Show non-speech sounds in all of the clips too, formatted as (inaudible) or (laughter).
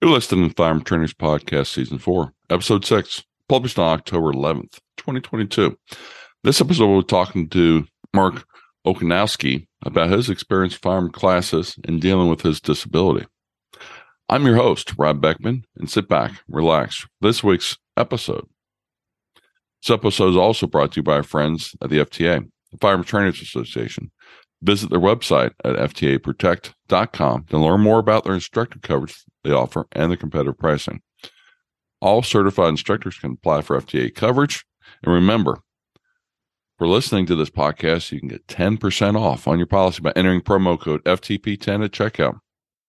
You're listening to Firearm Trainers Podcast Season 4, Episode 6, published on October 11th, 2022. This episode, we're talking to Mark Okanowski about his experience firearm classes and dealing with his disability. I'm your host, Rob Beckman, and sit back, relax this week's episode. This episode is also brought to you by our friends at the FTA, the Firearm Trainers Association. Visit their website at ftaprotect.com to learn more about their instructor coverage they offer and the competitive pricing. All certified instructors can apply for FTA coverage. And remember, for listening to this podcast, you can get 10% off on your policy by entering promo code FTP10 at checkout.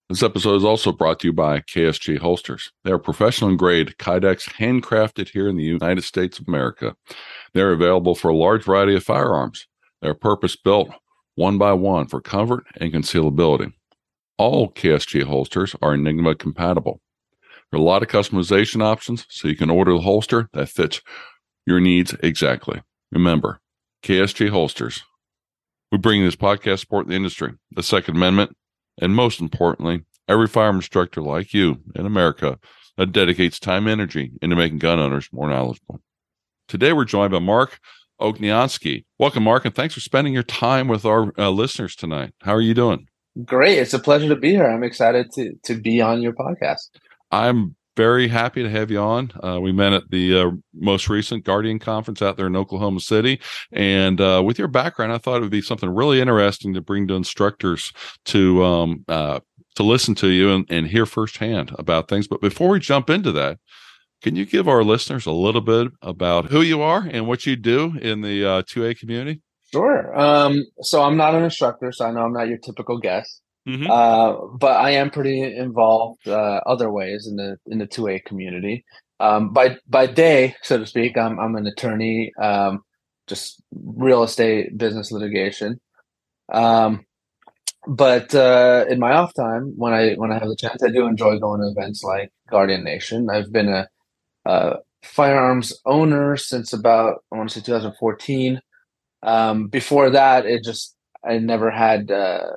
This episode is also brought to you by KSG Holsters. They are professional grade Kydex handcrafted here in the United States of America. They're available for a large variety of firearms. They're purpose built one by one for comfort and concealability. All KSG holsters are Enigma compatible. There are a lot of customization options, so you can order the holster that fits your needs exactly. Remember, KSG holsters. We bring this podcast support the industry, the Second Amendment, and most importantly, every firearm instructor like you in America that dedicates time and energy into making gun owners more knowledgeable. Today, we're joined by Mark Okniansky. Welcome, Mark, and thanks for spending your time with our uh, listeners tonight. How are you doing? Great. It's a pleasure to be here. I'm excited to to be on your podcast. I'm very happy to have you on. Uh, we met at the uh, most recent Guardian conference out there in Oklahoma City. And uh, with your background, I thought it would be something really interesting to bring to instructors to um, uh, to listen to you and, and hear firsthand about things. But before we jump into that, can you give our listeners a little bit about who you are and what you do in the uh, 2A community? Sure. Um, so I'm not an instructor, so I know I'm not your typical guest. Mm-hmm. Uh, but I am pretty involved uh, other ways in the in the 2A community. Um, by by day, so to speak, I'm I'm an attorney, um, just real estate business litigation. Um, but uh, in my off time, when I when I have the chance, I do enjoy going to events like Guardian Nation. I've been a uh, firearms owner since about I want to say 2014. Um, before that, it just I never had uh,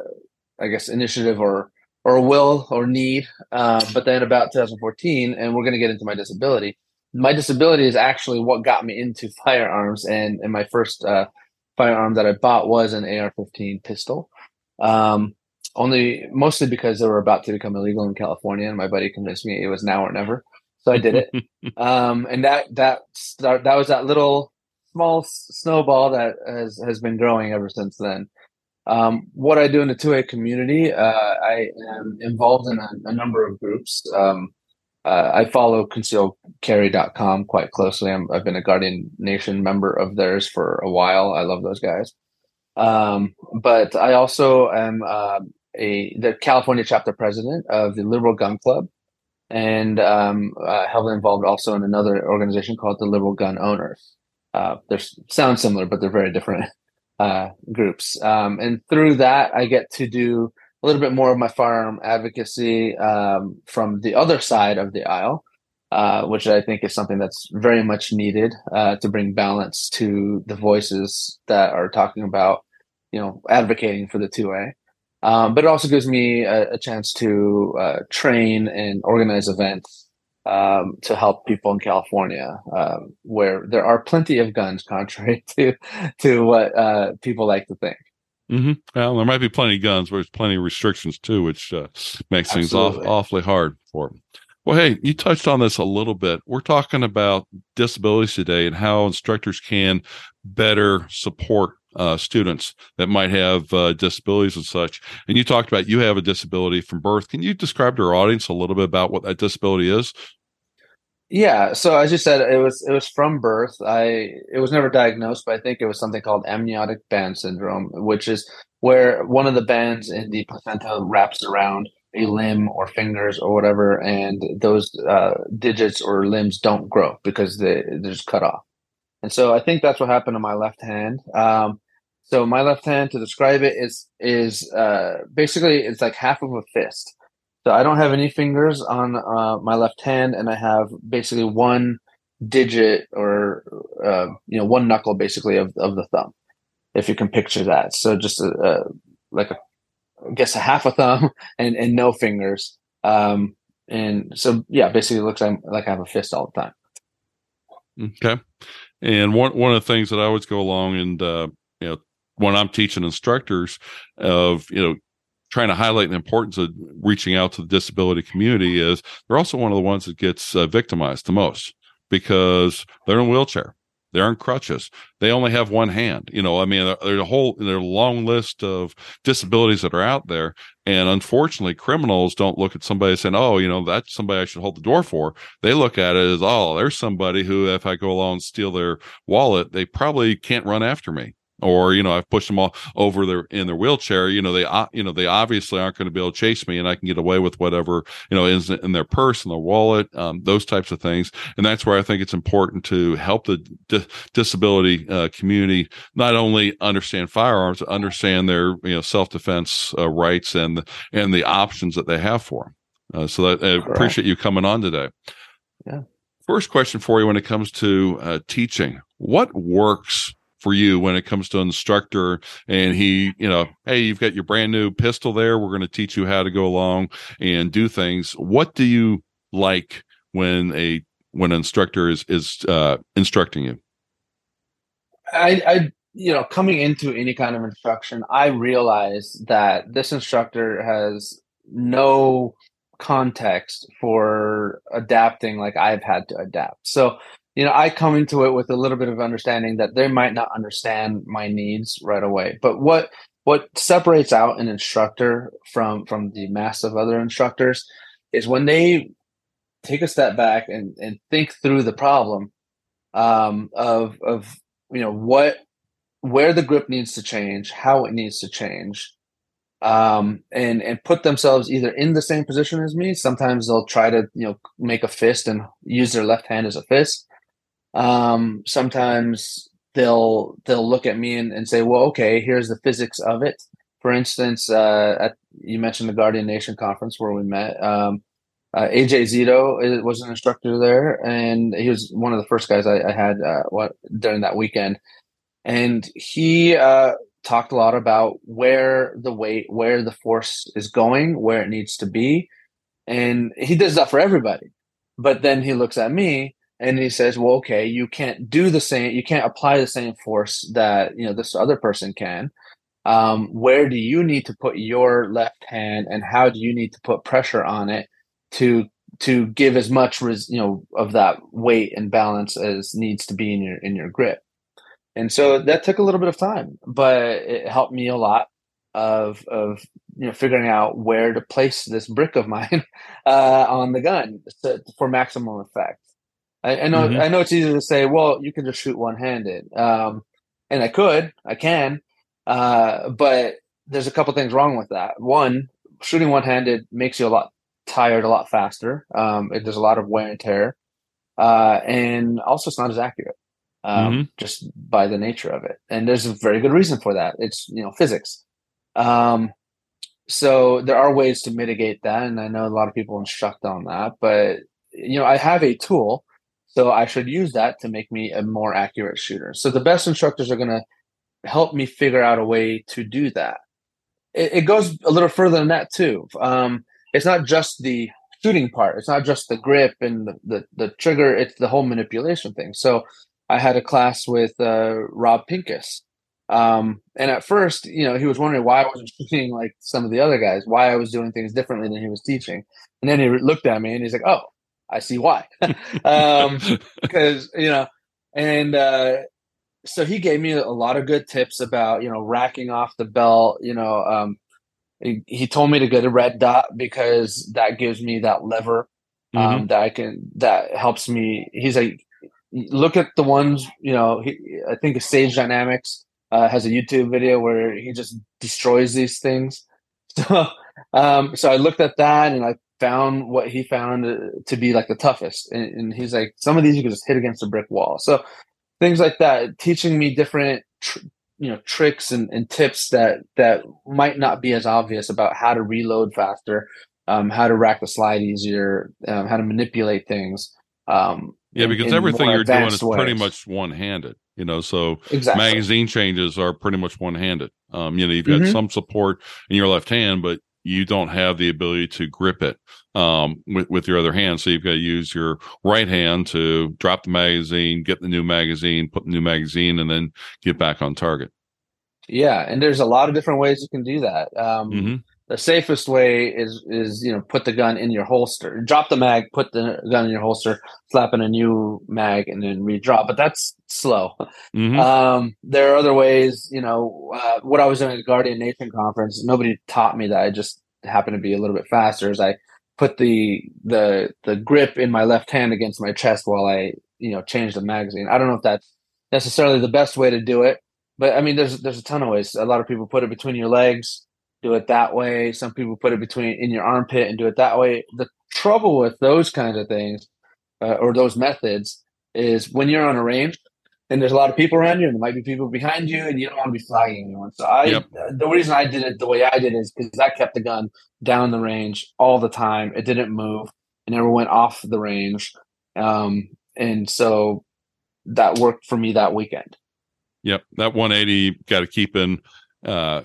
I guess initiative or or will or need. Uh, but then about 2014, and we're going to get into my disability. My disability is actually what got me into (laughs) firearms, and and my first uh, firearm that I bought was an AR-15 pistol. Um, only mostly because they were about to become illegal in California, and my buddy convinced me it was now or never. So I did it, (laughs) um, and that that start, that was that little small snowball that has has been growing ever since then. Um, what I do in the 2A community, uh, I am involved in a, a number of groups. Um, uh, I follow concealedcarry.com quite closely. i have been a Guardian Nation member of theirs for a while. I love those guys. Um, but I also am uh, a the California chapter president of the Liberal Gun Club, and um, uh, heavily involved also in another organization called the Liberal Gun Owners. Uh, they sound similar, but they're very different (laughs) uh, groups. Um, and through that, I get to do a little bit more of my firearm advocacy um, from the other side of the aisle, uh, which I think is something that's very much needed uh, to bring balance to the voices that are talking about, you know, advocating for the 2A. Um, but it also gives me a, a chance to uh, train and organize events um, to help people in California, um, where there are plenty of guns, (laughs) contrary to to what uh, people like to think. Mm-hmm. Well, there might be plenty of guns, but there's plenty of restrictions too, which uh, makes Absolutely. things off, awfully hard for them. Well, hey, you touched on this a little bit. We're talking about disabilities today and how instructors can better support uh, students that might have uh, disabilities and such. And you talked about you have a disability from birth. Can you describe to our audience a little bit about what that disability is? Yeah, so as you said, it was it was from birth. I it was never diagnosed, but I think it was something called amniotic band syndrome, which is where one of the bands in the placenta wraps around a limb or fingers or whatever, and those uh, digits or limbs don't grow because they, they're just cut off. And so I think that's what happened to my left hand. Um, so my left hand, to describe it, is is uh, basically it's like half of a fist. So I don't have any fingers on uh, my left hand, and I have basically one digit or uh, you know one knuckle basically of of the thumb, if you can picture that. So just a, a like a I guess a half a thumb (laughs) and and no fingers. Um, and so yeah, basically it looks like, like I have a fist all the time. Okay. And one one of the things that I always go along and uh, you know when I'm teaching instructors of you know trying to highlight the importance of reaching out to the disability community is they're also one of the ones that gets uh, victimized the most because they're in a wheelchair they're in crutches. They only have one hand. You know, I mean, there's a whole, there's a long list of disabilities that are out there. And unfortunately, criminals don't look at somebody saying, oh, you know, that's somebody I should hold the door for. They look at it as, oh, there's somebody who, if I go along and steal their wallet, they probably can't run after me or you know I've pushed them all over their in their wheelchair. You know they uh, you know they obviously aren't going to be able to chase me, and I can get away with whatever you know is in their purse, and their wallet, um, those types of things. And that's where I think it's important to help the di- disability uh, community not only understand firearms, understand their you know self defense uh, rights and and the options that they have for them. Uh, so that, I appreciate you coming on today. Yeah. First question for you when it comes to uh, teaching: What works for you when it comes to instructor and he you know hey you've got your brand new pistol there. We're going to teach you how to go along and do things. What do you like when a when an instructor is is uh, instructing you? I i you know coming into any kind of instruction i realize that this instructor has no context for adapting like i've had to adapt. So you know, I come into it with a little bit of understanding that they might not understand my needs right away. But what what separates out an instructor from from the mass of other instructors is when they take a step back and and think through the problem um, of of you know what where the grip needs to change, how it needs to change, um, and and put themselves either in the same position as me. Sometimes they'll try to you know make a fist and use their left hand as a fist um, sometimes they'll they'll look at me and, and say, well, okay, here's the physics of it. For instance, uh, at, you mentioned the Guardian Nation conference where we met. Um, uh, AJ Zito was an instructor there, and he was one of the first guys I, I had uh, what, during that weekend. And he uh, talked a lot about where the weight, where the force is going, where it needs to be, and he does that for everybody. But then he looks at me and he says well okay you can't do the same you can't apply the same force that you know this other person can. Um, where do you need to put your left hand and how do you need to put pressure on it to to give as much res, you know of that weight and balance as needs to be in your in your grip? And so that took a little bit of time but it helped me a lot of of you know figuring out where to place this brick of mine (laughs) uh, on the gun for maximum effect I, I know mm-hmm. I know it's easy to say, well, you can just shoot one handed. Um, and I could, I can. Uh, but there's a couple things wrong with that. One, shooting one handed makes you a lot tired a lot faster. Um, it, there's a lot of wear and tear. Uh, and also it's not as accurate. Um, mm-hmm. just by the nature of it. And there's a very good reason for that. It's, you know, physics. Um, so there are ways to mitigate that. And I know a lot of people instruct on that, but you know, I have a tool so I should use that to make me a more accurate shooter. So the best instructors are going to help me figure out a way to do that. It, it goes a little further than that too. Um, it's not just the shooting part. It's not just the grip and the, the, the trigger. It's the whole manipulation thing. So I had a class with uh, Rob Pincus. Um, and at first, you know, he was wondering why I wasn't (laughs) shooting like some of the other guys, why I was doing things differently than he was teaching. And then he looked at me and he's like, "Oh, I see why. um, (laughs) because, you know, and uh, so he gave me a lot of good tips about, you know, racking off the belt, you know, um, he, he told me to get a red dot because that gives me that lever um, mm-hmm. that I can, that helps me. He's like, look at the ones, you know, he, I think Sage Dynamics uh, has a YouTube video where he just destroys these things. (laughs) So, um, so I looked at that and I found what he found to be like the toughest. And, and, he's like, some of these you can just hit against a brick wall. So things like that, teaching me different, tr- you know, tricks and, and, tips that that might not be as obvious about how to reload faster, um, how to rack the slide easier, um, how to manipulate things. Um, yeah, because in, everything you're doing is ways. pretty much one handed. You know, so exactly. magazine changes are pretty much one handed. Um, you know, you've got mm-hmm. some support in your left hand, but you don't have the ability to grip it um, with, with your other hand. So you've got to use your right hand to drop the magazine, get the new magazine, put the new magazine, and then get back on target. Yeah, and there's a lot of different ways you can do that. Um, mm-hmm. The safest way is is you know put the gun in your holster, drop the mag, put the gun in your holster, slap in a new mag, and then re-drop. But that's slow. Mm-hmm. Um, there are other ways. You know, uh, what I was doing at the Guardian Nation conference, nobody taught me that. I just happened to be a little bit faster. As I put the the the grip in my left hand against my chest while I you know change the magazine. I don't know if that's necessarily the best way to do it but I mean, there's there's a ton of ways. A lot of people put it between your legs, do it that way. Some people put it between in your armpit and do it that way. The trouble with those kinds of things uh, or those methods is when you're on a range and there's a lot of people around you and there might be people behind you and you don't want to be flagging anyone. So I yep. the reason I did it the way I did is because I kept the gun down the range all the time. It didn't move. It never went off the range. Um, and so that worked for me that weekend. Yep, that 180 got to keep in uh,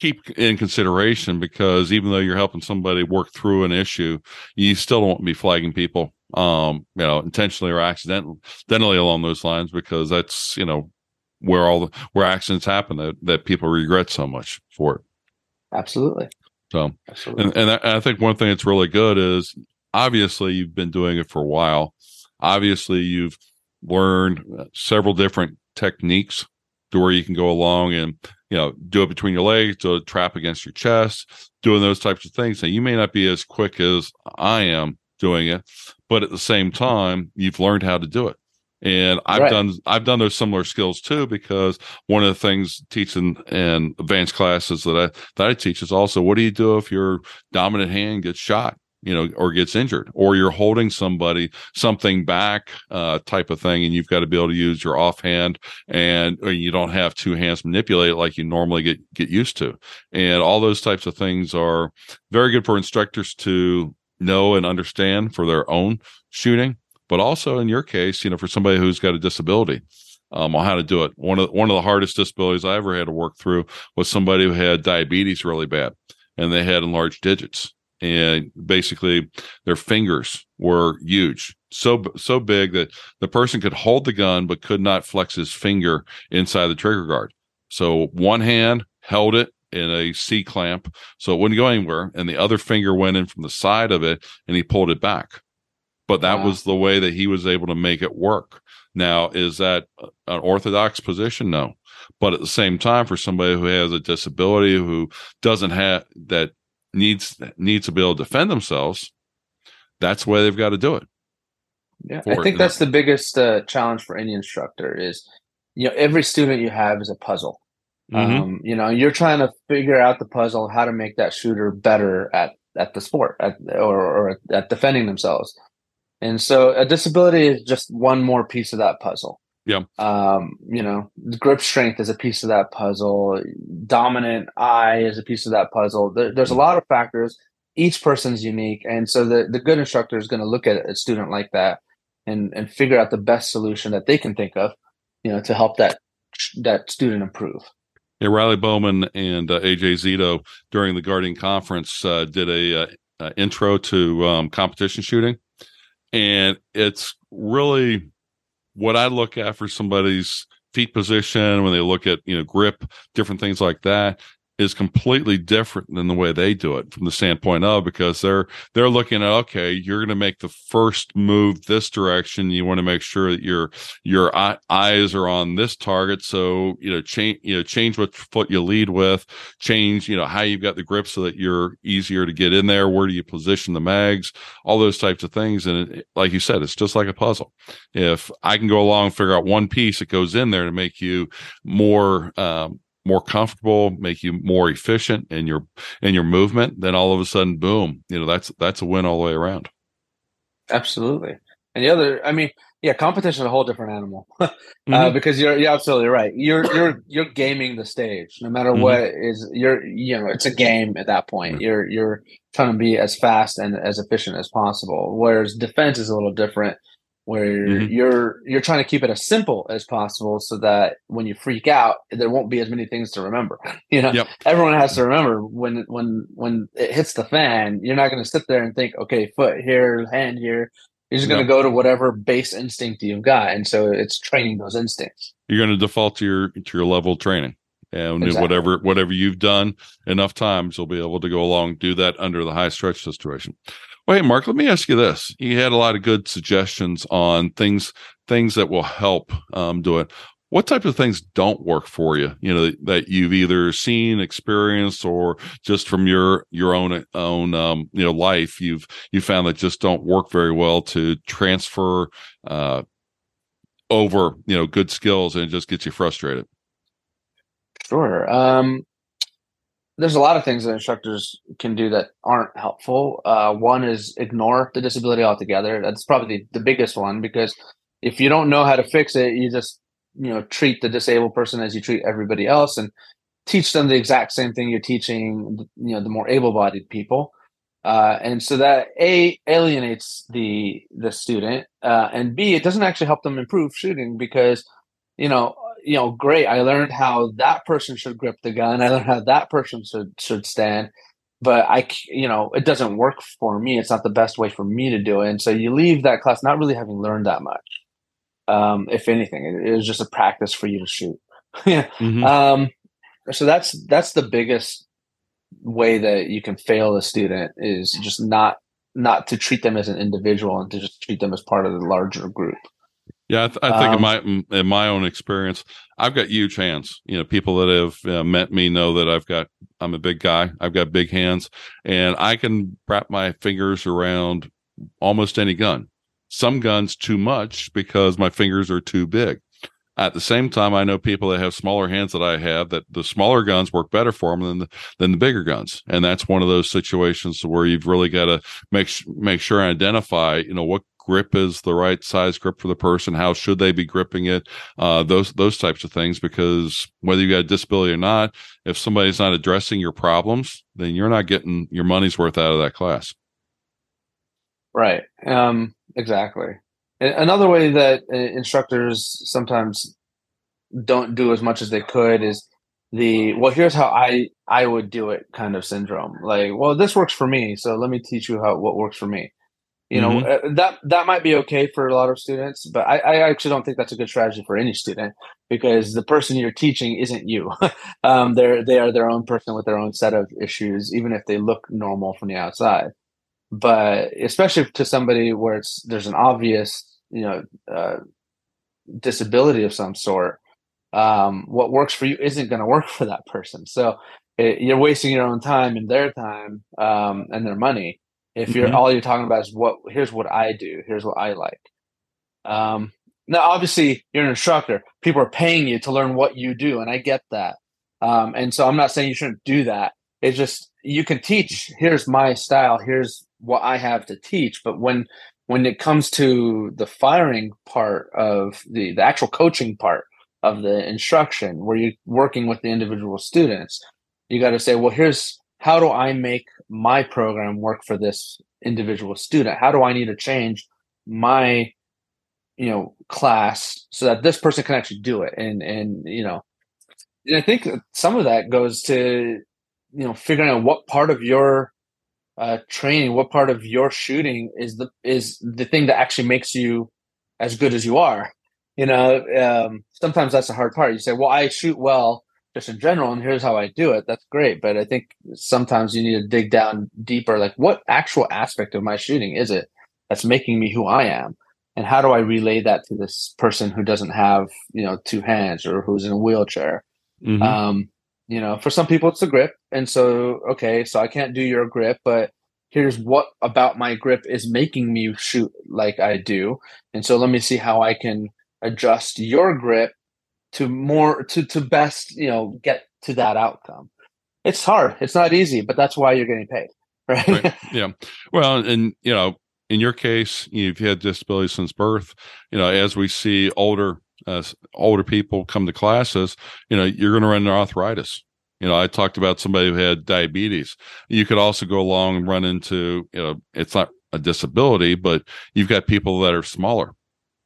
keep in consideration because even though you're helping somebody work through an issue, you still don't want to be flagging people, um, you know, intentionally or accidentally along those lines because that's you know where all the where accidents happen that that people regret so much for it. Absolutely. So, Absolutely. and and I, I think one thing that's really good is obviously you've been doing it for a while. Obviously, you've learned several different techniques to where you can go along and you know do it between your legs, do a trap against your chest, doing those types of things. And you may not be as quick as I am doing it, but at the same time, you've learned how to do it. And I've right. done I've done those similar skills too because one of the things teaching in advanced classes that I that I teach is also what do you do if your dominant hand gets shot? you know, or gets injured, or you're holding somebody something back, uh, type of thing, and you've got to be able to use your offhand, and you don't have two hands manipulate like you normally get get used to, and all those types of things are very good for instructors to know and understand for their own shooting, but also in your case, you know, for somebody who's got a disability. Um, on how to do it. One of one of the hardest disabilities I ever had to work through was somebody who had diabetes really bad, and they had enlarged digits and basically their fingers were huge so so big that the person could hold the gun but could not flex his finger inside the trigger guard so one hand held it in a c clamp so it wouldn't go anywhere and the other finger went in from the side of it and he pulled it back but that wow. was the way that he was able to make it work now is that an orthodox position no but at the same time for somebody who has a disability who doesn't have that needs needs to be able to defend themselves, that's the way they've got to do it. Yeah, I think that's the biggest uh, challenge for any instructor is, you know, every student you have is a puzzle. Mm-hmm. Um, you know, you're trying to figure out the puzzle, how to make that shooter better at at the sport, at, or, or at defending themselves. And so, a disability is just one more piece of that puzzle. Yeah. Um, you know, grip strength is a piece of that puzzle. Dominant eye is a piece of that puzzle. There, there's a mm. lot of factors. Each person's unique, and so the the good instructor is going to look at a student like that and and figure out the best solution that they can think of, you know, to help that that student improve. Yeah, Riley Bowman and uh, AJ Zito during the Guardian conference uh, did a uh, uh, intro to um, competition shooting, and it's really what I look at for somebody's feet position when they look at you know grip, different things like that is completely different than the way they do it from the standpoint of because they're they're looking at okay you're going to make the first move this direction. You want to make sure that your your eyes are on this target. So you know change you know change what foot you lead with change you know how you've got the grip so that you're easier to get in there. Where do you position the mags? All those types of things. And it, like you said it's just like a puzzle. If i can go along and figure out one piece that goes in there to make you more um, more comfortable, make you more efficient in your in your movement, then all of a sudden, boom, you know that's that's a win all the way around. Absolutely. And the other, I mean, yeah, competition is a whole different animal (laughs) uh, mm-hmm. because you're you're absolutely right. You're you're you're gaming the stage, no matter mm-hmm. what is you're you know it's a game at that point. Mm-hmm. You're you're trying to be as fast and as efficient as possible. Whereas defense is a little different. Where mm-hmm. you're you're trying to keep it as simple as possible so that when you freak out there won't be as many things to remember (laughs) you know yep. everyone has to remember when when when it hits the fan you're not going to sit there and think okay foot here hand here you're just going to go to whatever base instinct you've got and so it's training those instincts you're going to default to your to your level training and exactly. whatever whatever you've done enough times you'll be able to go along do that under the high stretch situation well, hey, Mark, let me ask you this. You had a lot of good suggestions on things things that will help um, do it. What type of things don't work for you? You know that you've either seen, experienced, or just from your your own own um, you know life, you've you found that just don't work very well to transfer uh, over you know good skills and just gets you frustrated. Sure. Um, there's a lot of things that instructors can do that aren't helpful. Uh, one is ignore the disability altogether. That's probably the, biggest one because if you don't know how to fix it, you just you know treat the disabled person as you treat everybody else and teach them the exact same thing you're teaching you know the more able-bodied people. Uh, and so that a alienates the the student, uh, and b it doesn't actually help them improve shooting because you know you know, great. I learned how that person should grip the gun. I learned how that person should should stand. But I, you know, it doesn't work for me. It's not the best way for me to do it. And so you leave that class not really having learned that much. Um, if anything, it, it was just a practice for you to shoot. (laughs) yeah. Mm-hmm. Um, so that's that's the biggest way that you can fail a student is just not not to treat them as an individual and to just treat them as part of the larger group. Yeah, I, th- I think um, in my in my own experience, I've got huge hands. You know, people that have uh, met me know that I've got I'm a big guy. I've got big hands, and I can wrap my fingers around almost any gun. Some guns too much because my fingers are too big. At the same time, I know people that have smaller hands that I have that the smaller guns work better for them than the, than the bigger guns, and that's one of those situations where you've really got to make make sure and identify, you know, what grip is the right size grip for the person how should they be gripping it uh, those those types of things because whether you got a disability or not if somebody's not addressing your problems then you're not getting your money's worth out of that class. Right. Um, exactly. Another way that uh, instructors sometimes don't do as much as they could is the well here's how i i would do it kind of syndrome. Like well this works for me so let me teach you how what works for me you know mm-hmm. Uh, that that might be okay for a lot of students but I, I, actually don't think that's a good strategy for any student because the person you're teaching isn't you. (laughs) Um, they're they are their own person with their own set of issues even if they look normal from the outside. But especially to somebody where it's there's an obvious you know uh, disability of some sort um, what works for you isn't going to work (laughs) for that person. So it, you're wasting your own time and their time um, and their money if you're mm-hmm. all you're talking about is what here's what I do, here's what I like. Um, now, obviously, you're an instructor. People are paying you to learn what you do, and I get that. Um, and so I'm not saying you shouldn't do that. It's just you can teach. Here's my style. Here's what I have to teach. But when when it comes to the firing part of the the actual coaching part of the instruction, where you're working with the individual students, you got to say, well, here's how do I make my program work for this individual student? How do I need to change my you know class so that this person can actually do it? And and you know and i think some of that goes to you know figuring out what part of your uh, training what part of your shooting is the is the thing that actually makes you as good as you are. You know um, sometimes that's the hard part. You say well i shoot well just in general and here's how i do it that's great but i think sometimes you need to dig down deeper like what actual aspect of my shooting is it that's making me who i am and how do i relay that to this person who doesn't have you know two hands or who's in a wheelchair mm-hmm. um you know for some people it's the grip and so okay so i can't do your grip but here's what about my grip is making me shoot like i do and so let me see how i can adjust your grip to more to to best you know get to that outcome. It's hard. It's not easy but that's why you're getting paid (laughs) right, right. yeah. Well and you know in your case you've had disability since birth. You know as we see older uh, older people come to classes you know you're going to run into arthritis. You know i talked about somebody who had diabetes. You could also go along and run into you know it's not a disability but you've got people that are smaller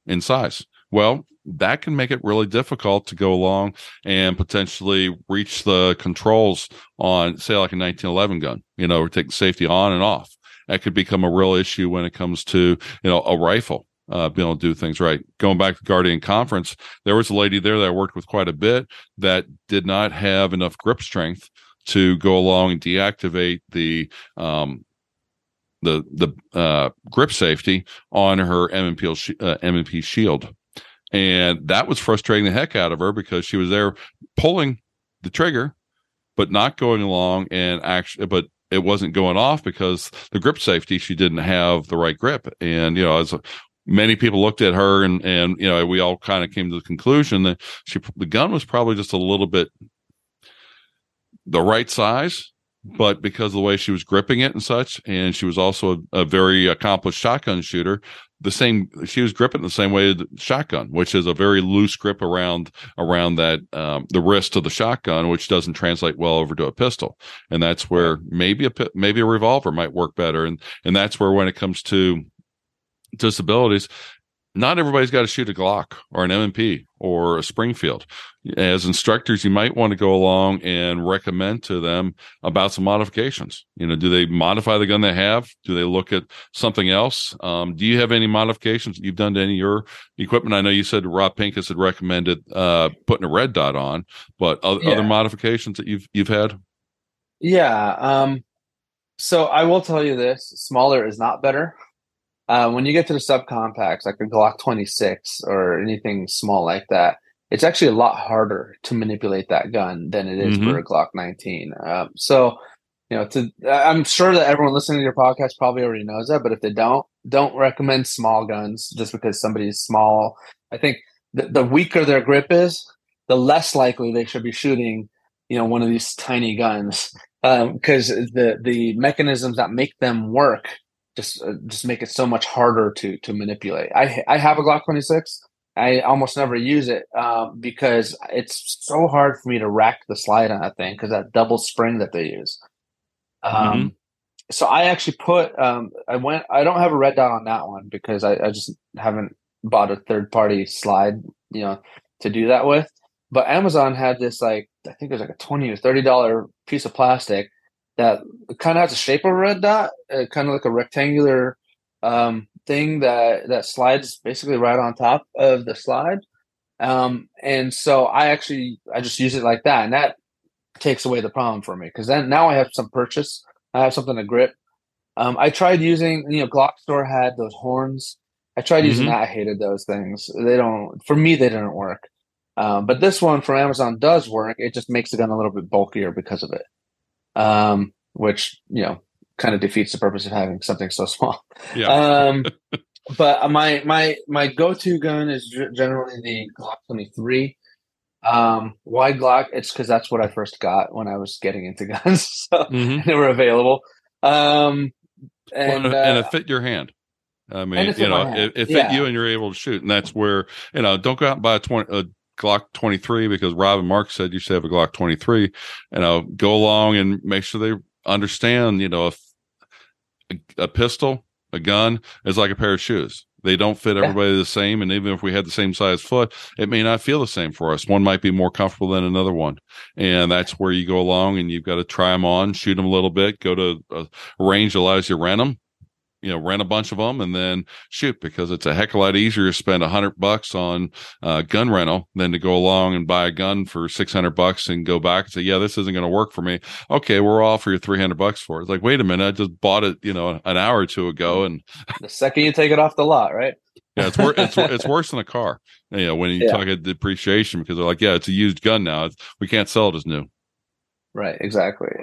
in size. Well, that can make it really difficult to go along and potentially reach the controls on, say, like a 1911 gun, you know, or take safety on and off. That could become a real issue when it comes to, you know, a rifle. Uh, being able to do things right. Going back to Guardian Conference, there was a lady there that I worked with quite a bit that did not have enough grip strength to go along and deactivate the um, the the uh, grip safety on her M&P, uh, M&P shield, and that was frustrating the heck out of her because she was there pulling the trigger, but not going along and actually, but it wasn't going off because the grip safety she didn't have the right grip, and you know as many people looked at her and and you know we all kind of came to the conclusion that she the gun was probably just a little bit the right size, but because of the way she was gripping it and such, and she was also a, a very accomplished shotgun shooter, the same she was gripping the same way the shotgun, which is a very loose grip around around that um, the wrist of the shotgun, which doesn't translate well over to a pistol, and that's where maybe a maybe a revolver might work better, and and that's where when it comes to disabilities not everybody's got to shoot a Glock or an M&P or a Springfield. As instructors, you might want to go along and recommend to them about some modifications. You know, do they modify the gun they have? Do they look at something else? Um, do you have any modifications that you've done to any of your equipment? I know you said Rob Pincus had recommended uh, putting a red dot on, but other, yeah. other modifications that you've you've had? Yeah. Um, so I will tell you this: smaller is not better. Uh, when you get to the subcompacts, like a Glock 26 or anything small like that, it's actually a lot harder to manipulate that gun than it is mm-hmm. for a Glock 19. Um, so, you know, to I'm sure that everyone listening to your podcast probably already knows that, but if they don't, don't recommend small guns just because somebody's small. I think the, the weaker their grip is, the less likely they should be shooting, you know, one of these tiny guns because um, the the mechanisms that make them work just uh, just make it so much harder to to manipulate. I I have a Glock 26. I almost never use it um, because it's so hard for me to rack the slide on that thing because that double spring that they use. Um, mm-hmm. So I actually put um, I went I don't have a red dot on that one because I, I just haven't bought a third party slide you know to do that with. But Amazon had this like I think it was like a twenty or thirty dollar piece of plastic that kind of has a shape of a red dot, uh, kind of like a rectangular um, thing that that slides basically right on top of the slide. Um, and so I actually I just use it like that, and that takes away the problem for me because then now I have some purchase, I have something to grip. Um, I tried using you know Glock store had those horns. I tried using mm-hmm. that. I hated those things. They don't for me. They didn't work. Um, but this one from Amazon does work. It just makes the gun a little bit bulkier because of it um, which you know kind of defeats the purpose of having something so (laughs) small. Yeah. Um, (laughs) but my my my go to gun is generally the Glock 23. Um, why Glock? It's because that's what I first got when I was getting into (laughs) guns, so mm-hmm. they were available. Um, and, well, and, uh, it fit your hand. I mean, you know, it, it, fit yeah. you and you're able to shoot, and that's where you know, don't go out and buy a twenty. A Glock 23 because Rob and Mark said you should have a Glock 23. And I'll go along and make sure they understand, you know, if a, a pistol, a gun is like a pair of shoes. They don't fit everybody yeah. the same. And even if we had the same size foot, it may not feel the same for us. One might be more comfortable than another one. And that's where you go along and you've got to try them on, shoot them a little bit, go to a range that allows you to rent them you know rent a bunch of them and then shoot because it's a heck of a lot easier to spend a hundred bucks on uh, gun rental than to go along and buy a gun for 600 bucks and go back and say yeah this isn't going to work for me. Okay we're all for your 300 bucks for it. It's like wait a minute i just bought it you know an hour or two ago and the second you take it off the lot right? Yeah it's, wor- it's, it's worse than a car you know when you yeah. talk about depreciation because they're like yeah it's a used gun now it's, we can't sell it as new. Right exactly.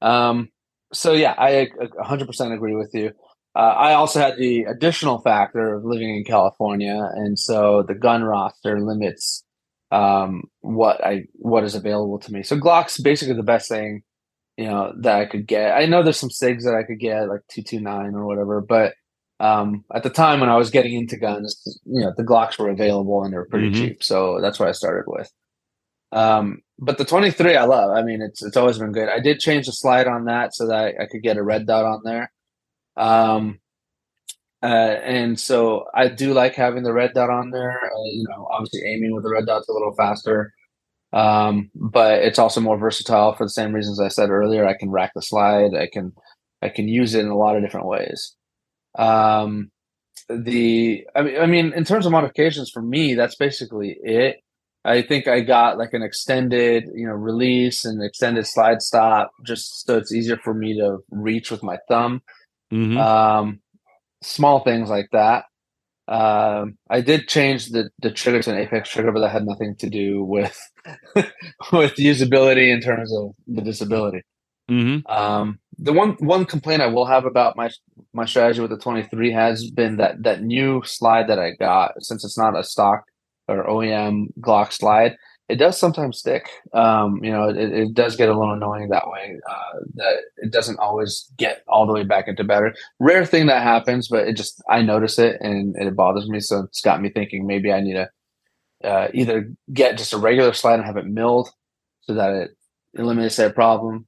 Um so yeah i 100% agree with you uh, I also had the additional factor of living in California, and so the gun roster limits um, what I what is available to me. So Glock's basically the best thing, you know, that I could get. I know there's some Sigs that I could get, like two two nine or whatever, but um, at the time when I was getting into guns, you know, the Glocks were available and they were pretty mm-hmm. cheap, so that's what I started with. Um, but the 23 I love. I mean, it's it's always been good. I did change the slide on that so that I, I could get a red dot on there. Um, Uh, and so I do like having the red dot on there. Uh, you know, obviously aiming with the red dot's a little faster, um, but it's also more versatile for the same reasons I said earlier. I can rack the slide. I can I can use it in a lot of different ways. Um, the I mean, I mean, in terms of modifications for me, that's basically it. I think I got like an extended, you know, release and extended slide stop, just so it's easier for me to reach with my thumb. Mm-hmm. Um, small things like that. Um, I did change the the trigger to an Apex trigger, but that had nothing to do with (laughs) with usability in terms of the disability. Mm-hmm. Um, the one one complaint I will have about my my strategy with the 23 has been that that new slide that I got, since it's not a stock or OEM Glock slide, it does sometimes stick. Um, you know, it, it, does get a little annoying that way. Uh, that it doesn't always get all the way back into battery. Rare thing that happens, but it just I notice it and, and it bothers me. So it's got me thinking maybe I need to uh, either get just a regular slide and have it milled so that it eliminates that problem,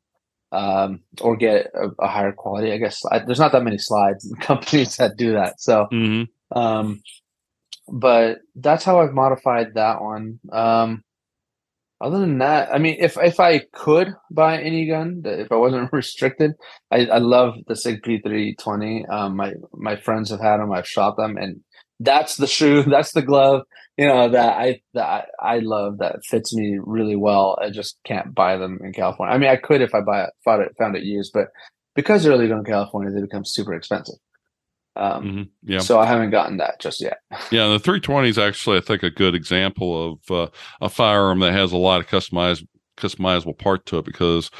um, or get a, a, higher quality. I guess I, there's not that many slides (laughs) companies that do that. So. Mm-hmm. Um, but that's how I've modified that one. Um, other than that, I mean, if if I could buy any gun, if I wasn't (laughs) restricted, I, I love the Sig P320. Um, my my friends have had them. I've shot them, and that's the shoe, (laughs) that's the glove, you know that I that I love that fits me really well. I just can't buy them in California. I mean, I could if I buy it, found it, found it used, but because they're illegal in California, they become super expensive. Um, mm-hmm. Yeah. So I haven't gotten that just yet. (laughs) yeah, the 320 is actually, I think, a good example of uh, a firearm that has a lot of customized customizable part to it because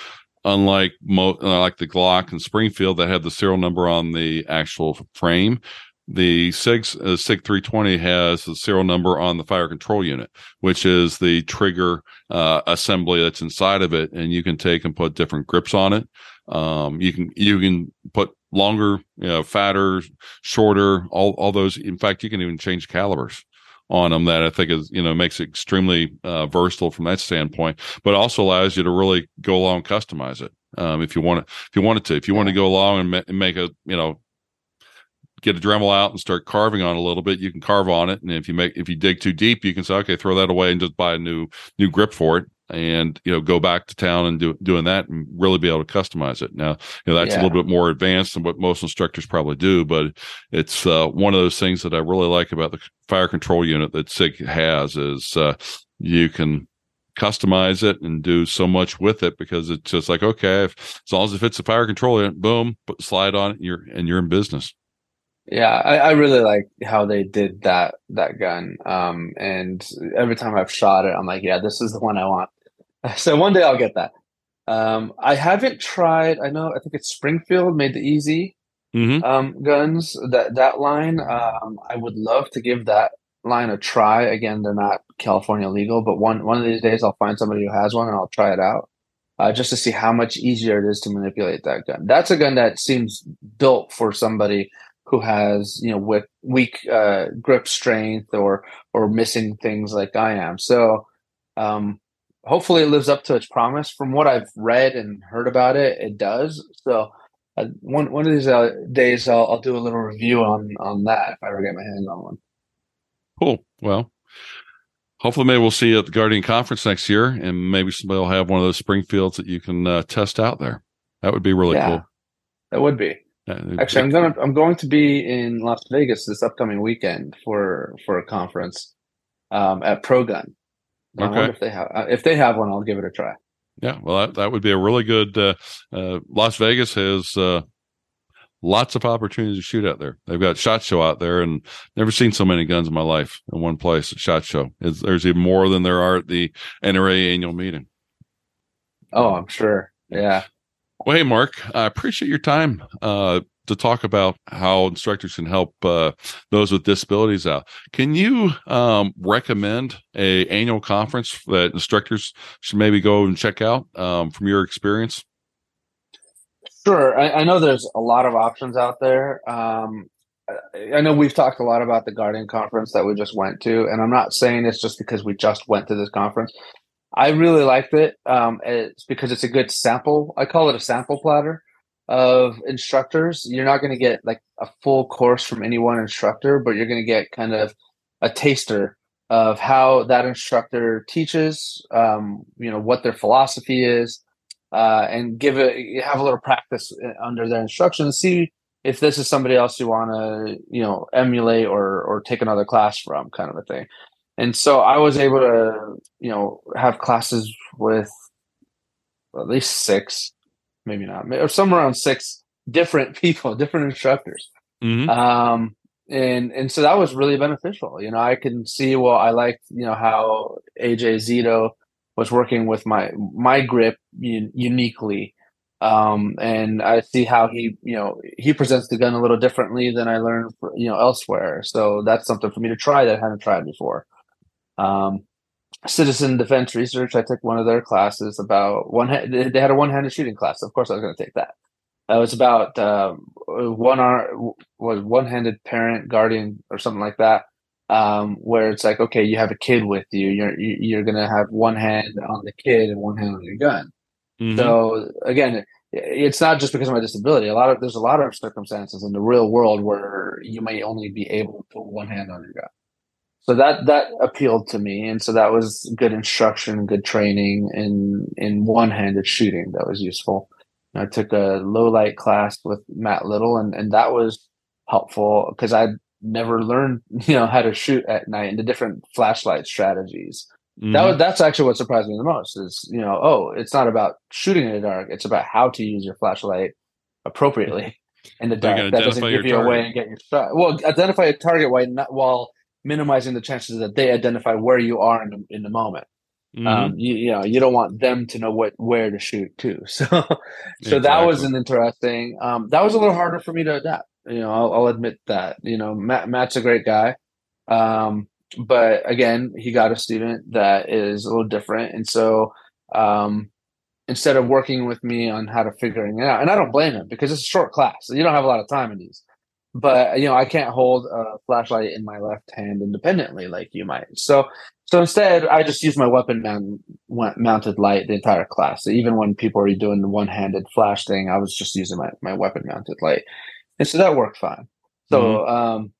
unlike mo- uh, like the Glock and Springfield that have the serial number on the actual frame, the SIG, uh, SIG 320 has the serial number on the fire control unit, which is the trigger uh, assembly that's inside of it, and you can take and put different grips on it. Um, you can you can put longer, you know, fatter, shorter, all all those. In fact, you can even change calibers on them that I think is you know makes it extremely uh, versatile from that standpoint, but also allows you to really go along and customize it um, if you want to. If you wanted to, if you want to go along and, ma- and make a you know get a Dremel out and start carving on a little bit, you can carve on it. And if you make if you dig too deep, you can say, okay, throw that away and just buy a new new grip for it and you know go back to town and do doing that and really be able to customize it. Now, you know that's yeah. a little bit more advanced than what most instructors probably do, but it's uh, one of those things that I really like about the fire control unit that SIG has is uh, you can customize it and do so much with it because it's just like okay, if, as long as it fits the fire control unit, boom, put slide on it, and you're and you're in business. Yeah, I, I, really like how they did that that gun. Um, and every time I've shot it, I'm like, yeah, this is the one I want. (laughs) So one day I'll get that. Um, I haven't tried. I know. I think it's Springfield made the easy mm-hmm. um, guns. That that line. Um, I would love to give that line a try. Again, they're not California legal, but one one of these days I'll find somebody who has one and I'll try it out. Uh, just to see how much easier it is to manipulate that gun. That's a gun that seems built for somebody who has you know with weak uh, grip strength or or missing things like I am. So um, hopefully it lives up to its promise. From what I've read and heard about it, it does. So uh, one one of these uh, days, I'll, I'll do a little review on on that if I ever get my hands on one. Cool. Well, hopefully maybe we'll see you at the Guardian Conference next year, and maybe somebody will have one of those Springfields that you can uh, test out there. That would be really yeah, cool. That would be. Actually, I'm gonna I'm going to be in Las Vegas this upcoming weekend for for a conference um, at Gun. I okay. wonder if they have if they have one, I'll give it a try. Yeah, well, that, that would be a really good. Uh, uh, Las Vegas has uh, lots of opportunities to shoot out there. They've got Shot Show out there, and never seen so many guns in my life in one place at Shot Show. It's, there's even more than there are at the NRA annual meeting. Oh, I'm sure. Yeah. Well, hey, Mark, I appreciate your time. Uh, to talk about how instructors can help uh, those with disabilities out. Can you um, recommend a annual conference that instructors should maybe go and check out um, from your experience? Sure. I, I, know there's a lot of options out there. Um, I know we've talked a lot about the Guardian conference that we just went to, and I'm not saying it's just because we just went to this conference. I really liked it. Um, it's because it's a good sample. I call it a sample platter of instructors. You're not going to get like a full course from any one instructor, but you're going to get kind of a taster of how that instructor teaches, um, you know, what their philosophy is, uh, and give it, have a little practice uh, under their instruction. See if this is somebody else you want to, you know, emulate or or take another class from, kind of a thing. And so I was able to, you know, have classes with at least six, maybe not, or somewhere around six different (laughs) people, different instructors. Mm-hmm. Um, and and so that was really beneficial. You know, I can see well, I liked you know how AJ Zito was working with my my grip un- uniquely, um, and I see how he you know he presents the gun a little differently than I learned you know elsewhere. So that's something for me to try that I hadn't tried before. Um, citizen defense research. I took one of their classes about one. They had a one-handed shooting class. Of course, I was going to take that. It was about um, one was one-handed parent guardian or something like that. Um, where it's like, okay, you have a kid with you. You're you're gonna have one hand on the kid and one hand on your gun. Mm-hmm. So again, it's not just because of my disability. A lot of there's a lot of circumstances in the real world where you may only be able to put one hand on your gun. So that that appealed to me, and so that was good instruction, good training in in one-handed shooting that was useful. I took a low light class with Matt Little, and, and that was helpful because I'd never learned, (laughs) you know, how to shoot at night and the different flashlight strategies. Mm-hmm. That was that's actually what surprised me the most is, you know, oh, it's not about shooting in the dark, it's about how to use your flashlight appropriately (laughs) in the dark. That doesn't give you target. away and get your shot. Well, identify a target while not while minimizing the chances that they identify where you are in the, in the moment. Mm-hmm. Um, you, you, know, you don't want them to know what where to shoot too. (laughs) So, so exactly. that was an interesting. Um, that was a little harder for me to adapt. You know, I'll, I'll admit that. You know, Matt, Matt's a great guy, um, but again, he got a student that is a little different, and so um, instead of working with me on how to figuring it out, and I don't blame him because it's a short class, so you don't have a lot of time in these but you know i can't hold a flashlight in my left hand independently like you might. So so instead i just use my weapon mount, mounted light the entire class. So even when people are doing the one-handed flash thing i was just using my, my weapon mounted light. And so that worked fine. So mm-hmm. um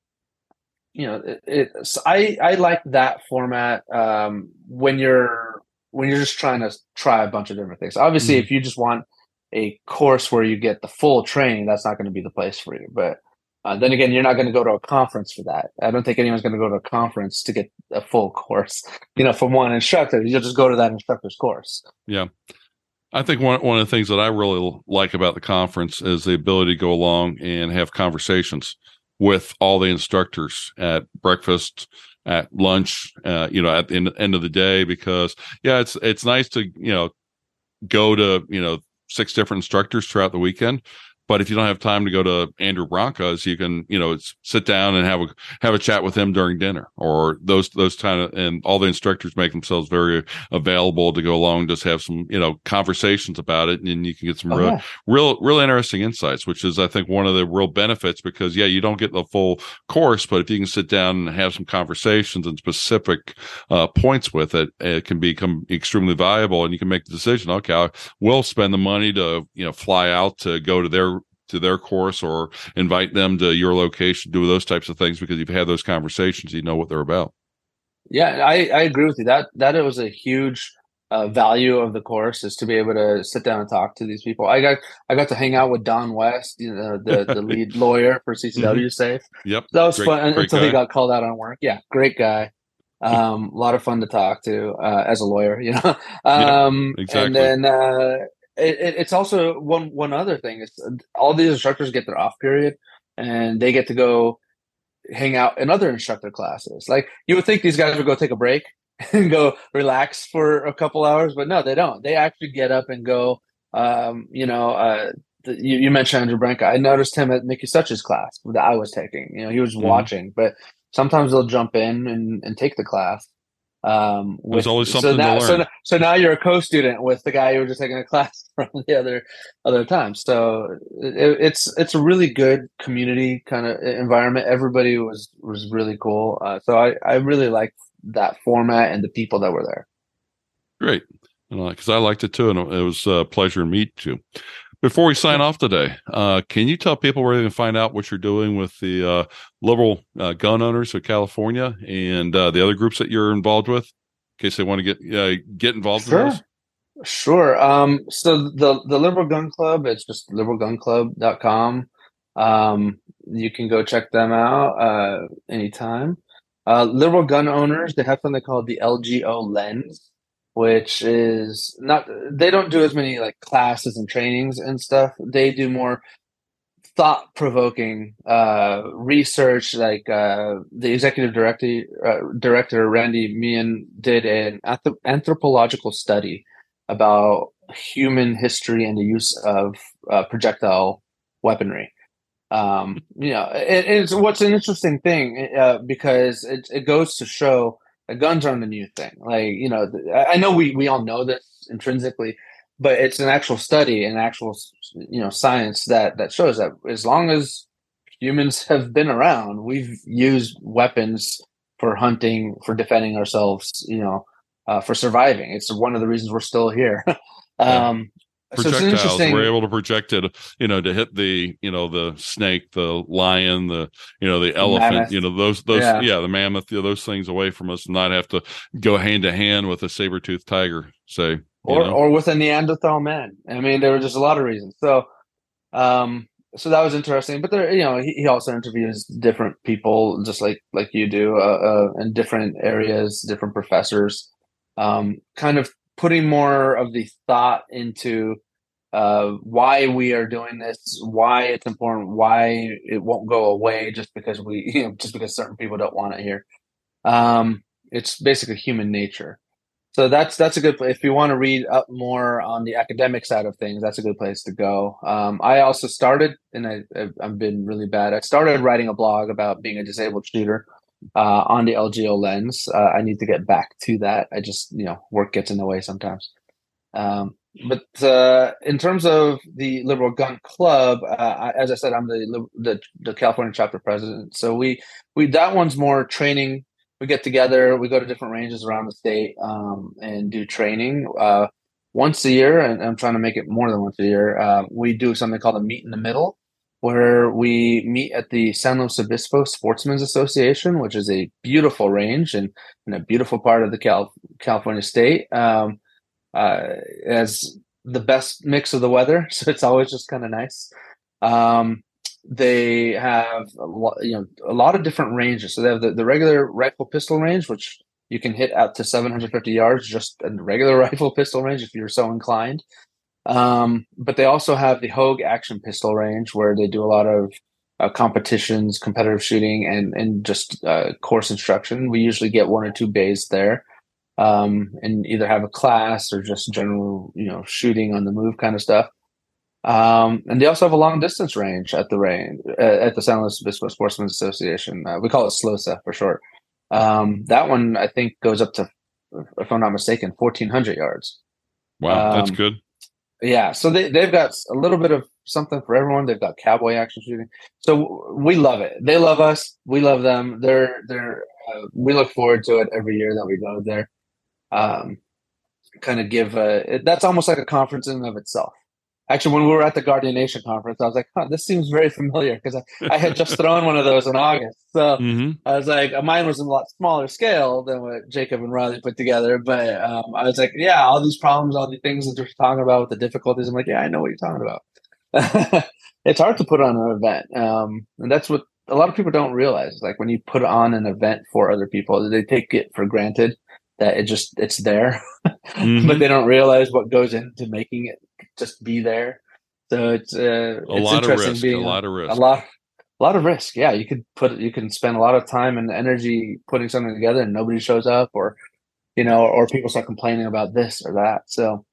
you know it, it so i i like that format um when you're when you're just trying to try a bunch of different things. Obviously mm-hmm. if you just want a course where you get the full training that's not going to be the place for you but uh, then again, you're not going to go to a conference for that. I don't think anyone's going to go to a conference to get a full (laughs) course, you know, from one instructor. You'll just go to that instructor's course. Yeah. I think one one of the things that I really like about the conference is the ability to go along and have conversations with all the instructors at breakfast, at lunch, uh, you know, at the end, end of the day. Because yeah, it's it's nice to you know go to you know six different instructors throughout the weekend, but if you don't have time to go to Andrew Branca's, you can, you know, sit down and have a have a chat with him during dinner or those those kind of and all the instructors make themselves very available to go along, just have some, you know, conversations about it, and you can get some oh, real, yeah. real, real interesting insights, which is I think one of the real benefits because yeah, you don't get the full course, but if you can sit down and have some conversations and specific uh, points with it, it can become extremely valuable, and you can make the decision. Okay, I will spend the money to you know fly out to go to their to their course or invite them to your location, do those types of things because you've had those conversations, you know what they're about. Yeah, I, I agree with you. That that it was a huge uh, value of the course is to be able to sit down and talk to these people. I got I got to hang out with Don West, you know, the the (laughs) lead lawyer for CCW mm-hmm. Safe. Yep, that was great, fun until guy. he got called out on work. Yeah, great guy. (laughs) Um, a lot of fun to talk to uh, as a lawyer, you know. Um, yeah, exactly. And then uh, it, it's also one one other thing is all these instructors get their off period and they get to go hang out in other instructor classes. Like you would think these guys would go take a break (laughs) and go relax for a couple hours, but no, they don't. They actually get up and go. Um, you know, uh, the, you, you, mentioned Andrew Branca. I noticed him at Mickey Schuch's class that I was taking. You know, he was mm-hmm. watching, but sometimes they'll jump in and, and take the class. Um, with, There's always something so now, to learn. So, so now you're a co-student with the guy you were just taking a class (laughs) from the other other time. So it, it's it's a really good community kind of environment. Everybody was was really cool. Uh, so I I really liked that format and the people that were there. Great, because I liked it too, and it was a pleasure to meet you. Before we sign off today, uh, can you tell people where they can find out what you're doing with the uh, liberal uh, gun owners of California and uh, the other groups that you're involved with, in case they want to get get involved sure. Sure. Um, so the the Liberal Gun Club, it's just liberalgunclub.com. Um, you can go check them out uh, anytime. Uh, liberal gun owners, they have something called the LGO lens, which is not, they don't do as many like classes and trainings and stuff. They do more thought provoking uh, research. Like uh, the executive director, uh, director Randy Meehan did an anthropological study about human history and the use of uh, projectile weaponry. Um, you know, it, it's what's an interesting thing uh, because it, it goes to show that guns aren't the new thing. Like, you know, I know we, we all know this intrinsically, but it's an actual study and actual, you know, science that, that shows that as long as humans (laughs) have been around, we've used weapons for hunting, for defending ourselves, you know, uh, for surviving. It's one of the reasons we're still here. (laughs) um, projectiles so we're able to project it you know to hit the you know the snake the lion the you know the elephant mammoth. you know those those yeah. yeah, the mammoth you know, those things away from us and not have to go hand to hand with a saber-toothed tiger say or know? or with a neanderthal man i mean there were just a lot of reasons so um so that was interesting but there you know he, he also interviews different people just like like you do uh, uh in different areas different professors um, kind of putting more of the thought into uh, why we are doing this, why it's important, why it won't go away just because we, (laughs) you know, just because certain people don't want it here. Um, it's basically human nature. So that's that's a good place. If you want to read up more on the academic side of things, that's a good place to go. Um, I also started, and I, I've been really bad. I started writing a blog about being a disabled shooter uh, on the LGO lens. Uh, I need to get back to that. I just, you know, work gets in the way sometimes. Um, but uh, in terms of the Liberal Gun Club, uh, as I said, I'm the, the, the California chapter president. So we we that one's more training. We get together, we go to different ranges around the state um, and do training uh, once a year. And I'm trying to make it more than once a year. Uh, we do something called a meet in the middle, where we meet at the San Luis Obispo Sportsmen's Association, which is a beautiful range and, and a beautiful part of the Cal- California state. Um, uh, as the best mix of the weather, (laughs) so it's always just kind of nice. Um, they have a lot, you know, a lot of different ranges. So they have the, the regular rifle pistol range, which you can hit out to 750 yards, just a regular (laughs) rifle pistol range if you're so inclined. Um, but they also have the Hogue action pistol range where they do a lot of uh, competitions, competitive shooting, and and just uh, course instruction. We usually get one or two bays there, um, and either have a class or just general, you know, shooting on the move kind of stuff. Um, and they also have a long distance range at the range uh, at the San Luis Obispo Sportsmen's Association. Uh, we call it SLOSA for short. Um, that one I think goes up to, if I'm not mistaken, 1,400 yards. Wow, that's um, good. Yeah, so they they've got a little bit of something for everyone. They've got cowboy action shooting, so we love it. They love us. We love them. They're they're uh, we look forward to it every year that we go there. Um, kind of give a that's almost like a conference in of itself actually when we were at the guardian nation conference i was like huh, this seems very familiar because I, I, had just (laughs) thrown one of those in august so mm-hmm. i was like mine was in a lot smaller scale than what jacob and riley put together but um, i was like yeah all these problems all the things that they're talking about with the difficulties i'm like yeah i know what you're talking about (laughs) it's hard to put on an event um, and that's what a lot of people don't realize like when you put on an event for other people they take it for granted that it just it's there (laughs) mm-hmm. but they don't realize what goes into making it just be there. So it's uh, a it's lot of risk. Being a lot of risk. A lot, a lot of risk. Yeah, you could put you can spend a lot of time and energy putting something together, and nobody shows up, or you know, or people start complaining about this or that. So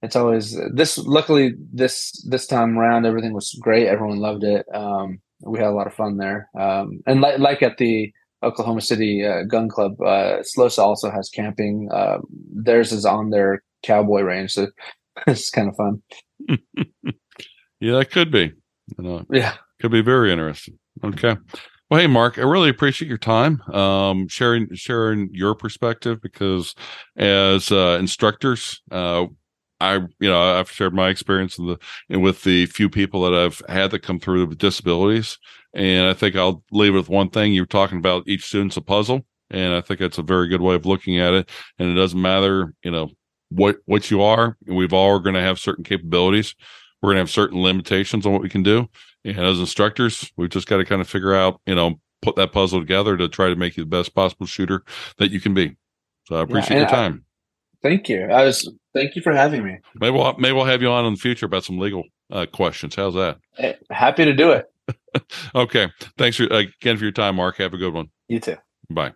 it's always this. Luckily, this this time around, everything was great. Everyone loved it. Um, we had a lot of fun there, um, and like like at the Oklahoma City uh, Gun Club, uh, SLOSA also has camping. Uh, theirs is on their cowboy range, so (laughs) it's kind of fun. (laughs) yeah, it could be. You know, yeah, could be very interesting. Okay. Well, hey, Mark, I really appreciate your time, um, sharing sharing your perspective because as uh, instructors, uh, I, you know, I've shared my experience in the and with the few people that I've had that come through with disabilities, and I think I'll leave with one thing. You're talking about each student's a puzzle, and I think that's a very good way of looking at it. And it doesn't matter, you know, what what you are. We've all are going to have certain capabilities. We're going to have certain limitations on what we can do. And as instructors, we've just got to kind of figure out, you know, put that puzzle together to try to make you the best possible shooter that you can be. So I appreciate yeah, your time. I, thank you. I was thank you for having me. Maybe we'll maybe we'll have you on in the future about some legal uh, questions. How's that? Hey, happy to do it. (laughs) okay. Thanks for, again for your time, Mark. Have a good one. You too. Bye.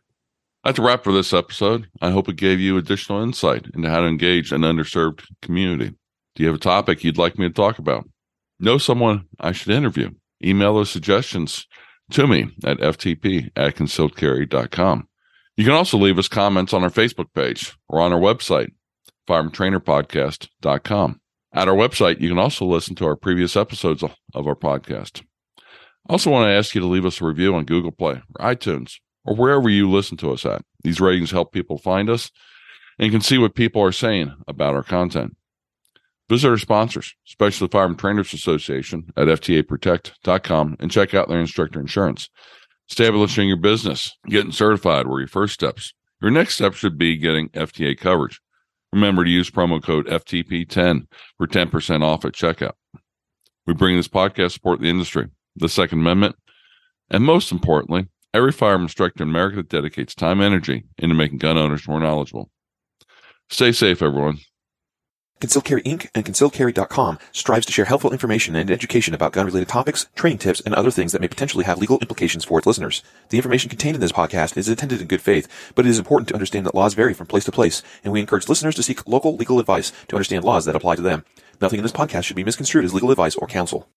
That's a wrap for this episode. I hope it gave you additional insight into how to engage an underserved community. Do you have a topic you'd like me to talk about? Know someone I should interview? Email those suggestions to me at ftp at concealedcarry.com. You can also leave us comments on our Facebook page or on our website, firearmtrainerpodcast.com. At our website, you can also listen to our previous episodes of our podcast. I also want to ask you to leave us a review on Google Play or iTunes or wherever you listen to us at. These ratings help people find us and can see what people are saying about our content. Visit our sponsors, especially the Firearm Trainers Association at FTAProtect.com and check out their instructor insurance. Establishing your business, getting certified were your first steps. Your next step should be getting FTA coverage. Remember to use promo code FTP10 for 10% off at checkout. We bring this podcast support the industry, the Second Amendment, and most importantly, every firearm instructor in America that dedicates time and energy into making gun owners more knowledgeable. Stay safe, everyone. Concealed Carry Inc. and ConcealedCarry.com strives to share helpful information and education about gun-related topics, training tips, and other things that may potentially have legal implications for its listeners. The information contained in this podcast is intended in good faith, but it is important to understand that laws vary from place to place, and we encourage listeners to seek local legal advice to understand laws that apply to them. Nothing in this podcast should be misconstrued as legal advice or counsel.